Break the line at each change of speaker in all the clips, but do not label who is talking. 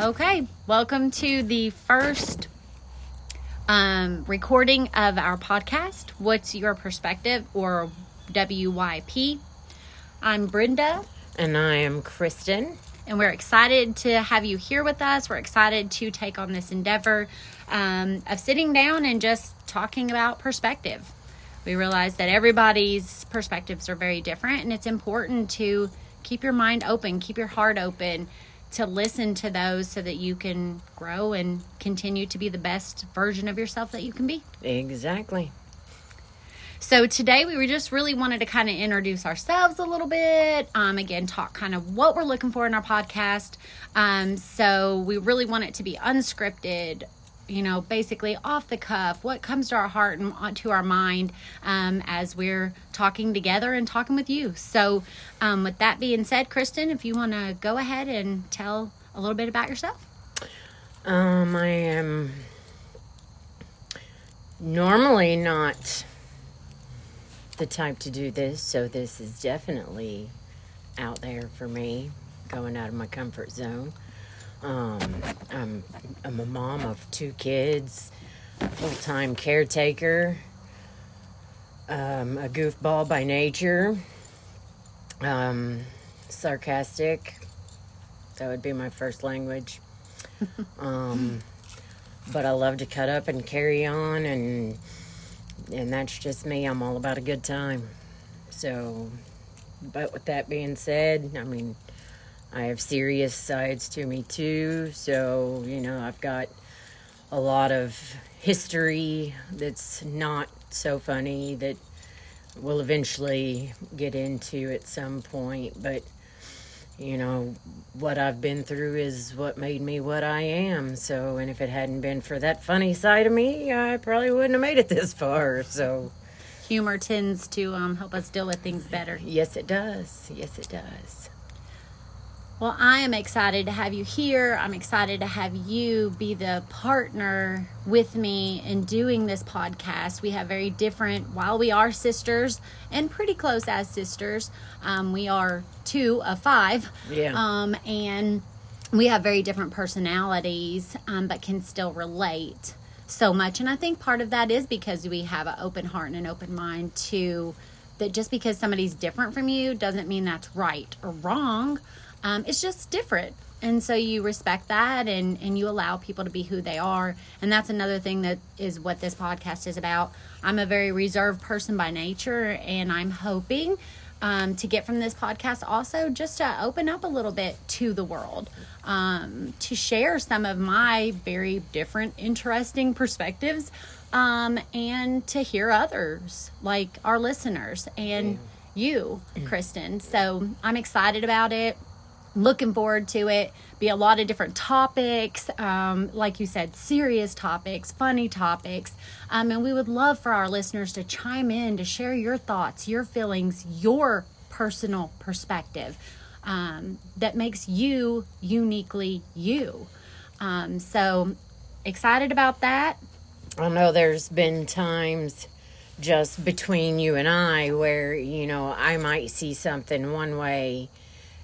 Okay, welcome to the first um, recording of our podcast. What's your perspective, or WYP? I'm Brenda,
And I am Kristen.
and we're excited to have you here with us. We're excited to take on this endeavor um, of sitting down and just talking about perspective. We realize that everybody's perspectives are very different, and it's important to keep your mind open, keep your heart open to listen to those so that you can grow and continue to be the best version of yourself that you can be.
Exactly.
So today we were just really wanted to kind of introduce ourselves a little bit. Um, again, talk kind of what we're looking for in our podcast. Um, so we really want it to be unscripted, you know, basically off the cuff, what comes to our heart and to our mind um, as we're talking together and talking with you. So um, with that being said, Kristen, if you want to go ahead and tell a little bit about yourself.
Um, I am normally not the type to do this, so this is definitely out there for me, going out of my comfort zone. Um, I'm, I'm a mom of two kids, full time caretaker, um, a goofball by nature, um, sarcastic. That would be my first language. um, but I love to cut up and carry on, and and that's just me. I'm all about a good time. So, but with that being said, I mean, I have serious sides to me too. So you know, I've got a lot of history that's not so funny that we'll eventually get into at some point, but you know, what I've been through is what made me what I am. So, and if it hadn't been for that funny side of me, I probably wouldn't have made it this far. So,
Humor tends to um, help us deal with things better.
yes, it does. Yes, it does.
Well, I am excited to have you here. I'm excited to have you be the partner with me in doing this podcast. We have very different, while we are sisters and pretty close as sisters, um, we are two of five.
Yeah.
Um, and we have very different personalities, um, but can still relate so much. And I think part of that is because we have an open heart and an open mind to that just because somebody's different from you doesn't mean that's right or wrong. Um, it's just different. And so you respect that and, and you allow people to be who they are. And that's another thing that is what this podcast is about. I'm a very reserved person by nature, and I'm hoping um, to get from this podcast also just to open up a little bit to the world, um, to share some of my very different, interesting perspectives, um, and to hear others, like our listeners and you, Kristen. So I'm excited about it looking forward to it. Be a lot of different topics um, like you said serious topics funny topics. Um, and we would love for our listeners to chime in to share your thoughts your feelings your personal perspective um, that makes you uniquely you. Um, so excited about that.
I know there's been times just between you and I where, you know, I might see something one way.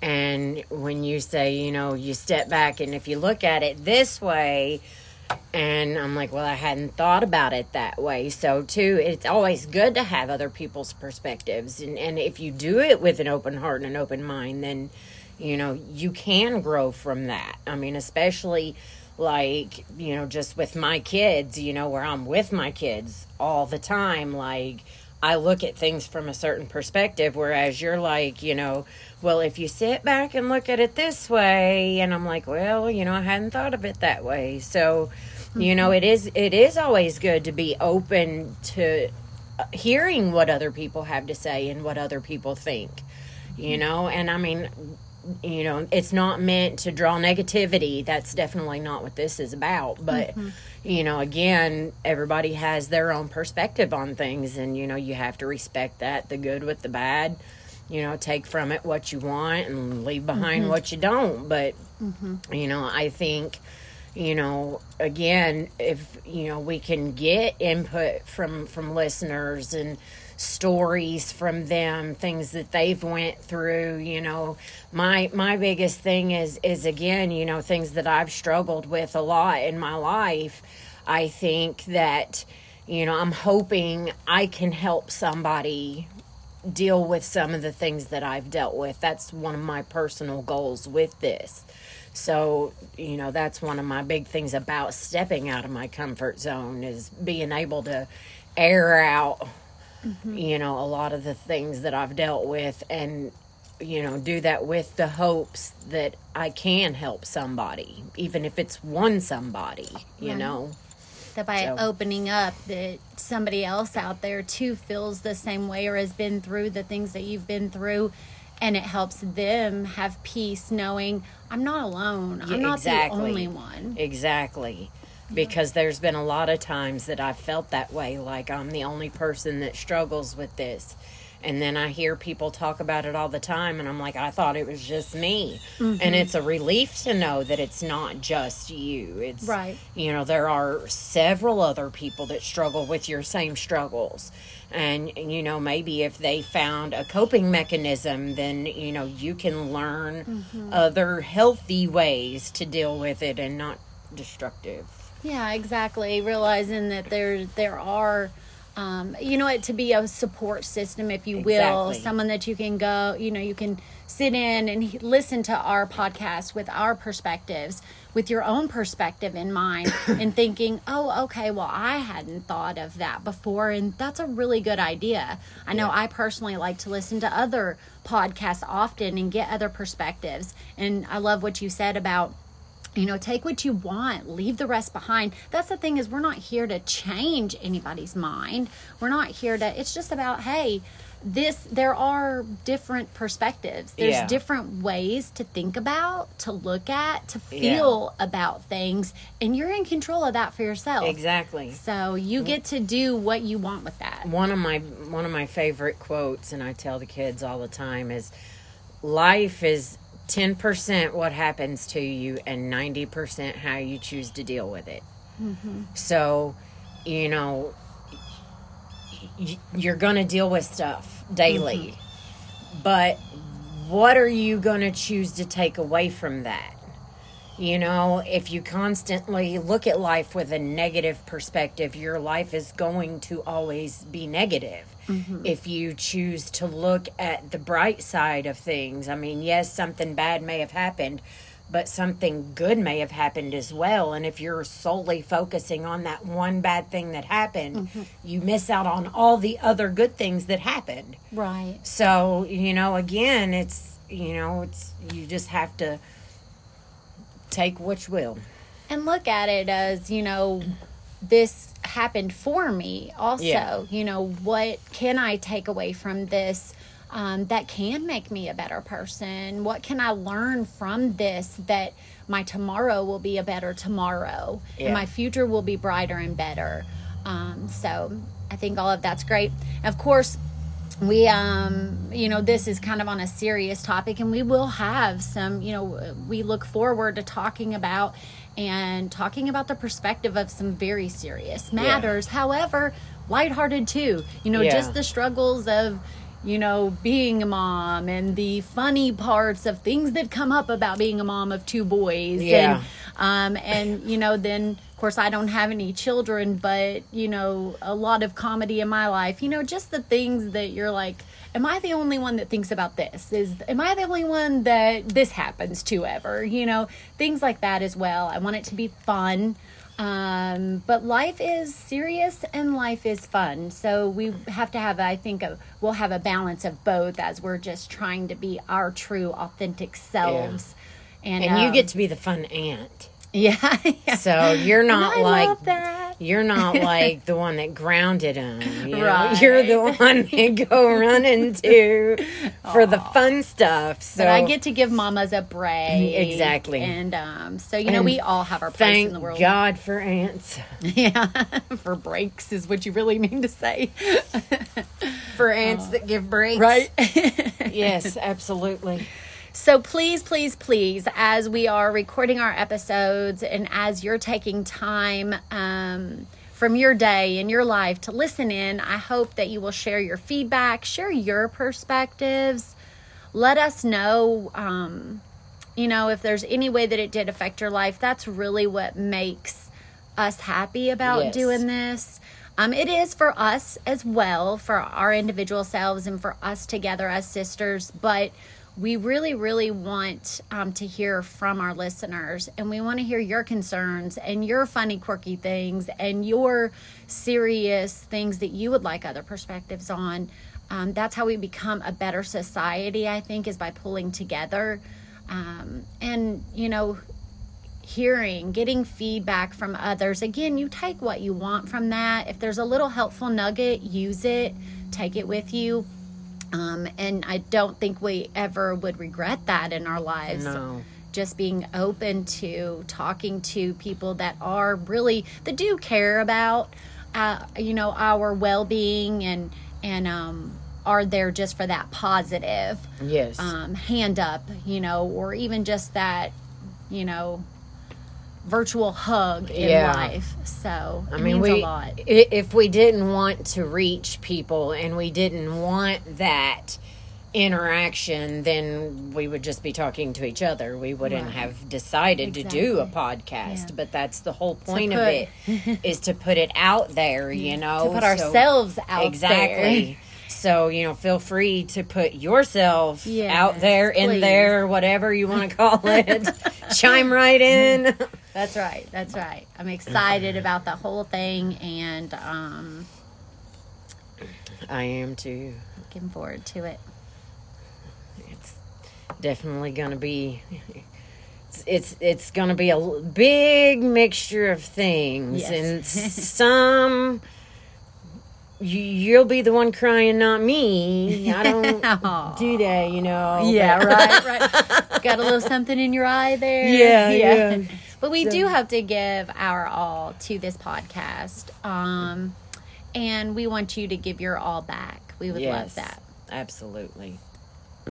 And when you say, you know, you step back and if you look at it this way, and I'm like, well, I hadn't thought about it that way. So, too, it's always good to have other people's perspectives. And, and if you do it with an open heart and an open mind, then, you know, you can grow from that. I mean, especially like, you know, just with my kids, you know, where I'm with my kids all the time. Like, I look at things from a certain perspective, whereas you're like, you know, well, if you sit back and look at it this way, and I'm like, well, you know, I hadn't thought of it that way. So, you know, it is it is always good to be open to uh, hearing what other people have to say and what other people think. You know, and I mean, you know, it's not meant to draw negativity. That's definitely not what this is about. But, mm-hmm. you know, again, everybody has their own perspective on things, and, you know, you have to respect that the good with the bad. You know, take from it what you want and leave behind mm-hmm. what you don't. But, mm-hmm. you know, I think, you know, again, if, you know, we can get input from, from listeners and, stories from them, things that they've went through, you know. My my biggest thing is is again, you know, things that I've struggled with a lot in my life. I think that you know, I'm hoping I can help somebody deal with some of the things that I've dealt with. That's one of my personal goals with this. So, you know, that's one of my big things about stepping out of my comfort zone is being able to air out, mm-hmm. you know, a lot of the things that I've dealt with and, you know, do that with the hopes that I can help somebody, even if it's one somebody, you right. know
that by so. opening up that somebody else out there too feels the same way or has been through the things that you've been through and it helps them have peace knowing I'm not alone. I'm not exactly. the only one.
Exactly. Because there's been a lot of times that I've felt that way, like I'm the only person that struggles with this. And then I hear people talk about it all the time, and I'm like, I thought it was just me. Mm-hmm. And it's a relief to know that it's not just you. It's, right. you know, there are several other people that struggle with your same struggles. And, you know, maybe if they found a coping mechanism, then, you know, you can learn mm-hmm. other healthy ways to deal with it and not destructive.
Yeah, exactly. Realizing that there there are um, you know it to be a support system if you will exactly. someone that you can go you know you can sit in and listen to our podcast with our perspectives with your own perspective in mind and thinking oh okay well i hadn't thought of that before and that's a really good idea i know yeah. i personally like to listen to other podcasts often and get other perspectives and i love what you said about you know take what you want leave the rest behind. That's the thing is we're not here to change anybody's mind. We're not here to it's just about hey this there are different perspectives. There's yeah. different ways to think about to look at to feel yeah. about things. And you're in control of that for yourself.
Exactly.
So you get to do what you want with that.
One of my one of my favorite quotes and i tell the kids all the time is life is 10% what happens to you and 90% how you choose to deal with it. Mm-hmm. So, you know, you're going to deal with stuff daily. Mm-hmm. But what are you going to choose to take away from that? You know, if you constantly look at life with a negative perspective, your life is going to always be negative. Mm-hmm. If you choose to look at the bright side of things, I mean, yes, something bad may have happened, but something good may have happened as well. And if you're solely focusing on that one bad thing that happened, mm-hmm. you miss out on all the other good things that happened.
Right.
So, you know, again, it's, you know, it's, you just have to take what you will.
And look at it as, you know, this happened for me also yeah. you know what can i take away from this um, that can make me a better person what can i learn from this that my tomorrow will be a better tomorrow yeah. and my future will be brighter and better um, so i think all of that's great of course we um you know this is kind of on a serious topic and we will have some you know we look forward to talking about and talking about the perspective of some very serious matters. Yeah. However, lighthearted too. You know, yeah. just the struggles of you know, being a mom and the funny parts of things that come up about being a mom of two boys. Yeah. And, um, and, you know, then, of course, I don't have any children, but, you know, a lot of comedy in my life, you know, just the things that you're like, am I the only one that thinks about this? Is am I the only one that this happens to ever? You know, things like that as well. I want it to be fun. Um, but life is serious and life is fun. So we have to have, I think, a, we'll have a balance of both as we're just trying to be our true, authentic selves.
Yeah. And, and um, you get to be the fun aunt.
Yeah.
yeah. So you're not like you're not like the one that grounded him. You know? Right. You're the one that go running to for Aww. the fun stuff. So
but I get to give mamas a break.
Exactly.
And um, so you know and we all have our place in the world.
God for aunts.
Yeah. for breaks is what you really mean to say.
for aunts that give breaks.
Right.
yes, absolutely.
So please, please, please, as we are recording our episodes and as you're taking time um, from your day and your life to listen in. I hope that you will share your feedback, share your perspectives. Let us know, um, you know, if there's any way that it did affect your life. That's really what makes us happy about
Yes.
doing this. Um, it is for us as well, for our individual selves and for us together as sisters, but we really, really want um, to hear from our listeners and we want to hear your concerns and your funny, quirky things and your serious things that you would like other perspectives on. Um, that's how we become a better society, I think, is by pulling together. Um, and, you know, hearing, getting feedback from others. Again, you take what you want from that. If there's a little helpful nugget, use it, take it with you. Um, and I don't think we ever would regret that in our lives.
No.
Just being open to talking to people that are really that do care about, uh, you know, our well-being and and um, are there just for that positive
Yes.
um, hand up, you know, or even just that, you know, virtual hug in
Yeah.
life. So it
I mean,
means
we
a lot.
if we didn't want to reach people and we didn't want that interaction, then we would just be talking to each other. We wouldn't
Right.
have decided to do a podcast.
Yeah.
But that's the whole point of it is to put it out there. You know,
to put
So-
ourselves out there.
exactly. So you know, feel free to put yourself
Yes,
out there, in
please.
there, whatever you want to call it. Chime right in.
That's right. That's right. I'm excited about the whole thing and um,
I am too.
looking forward to it.
it's definitely going to be it's it's, it's going to be a big mixture of things
Yes.
and some you, you'll be the one crying not me i don't do that you know
Yeah, right, right. Got a little something in your eye there.
Yeah, yeah.
But we do have to give our all to this podcast. Um, and we want you to give your all back. We would love that.
absolutely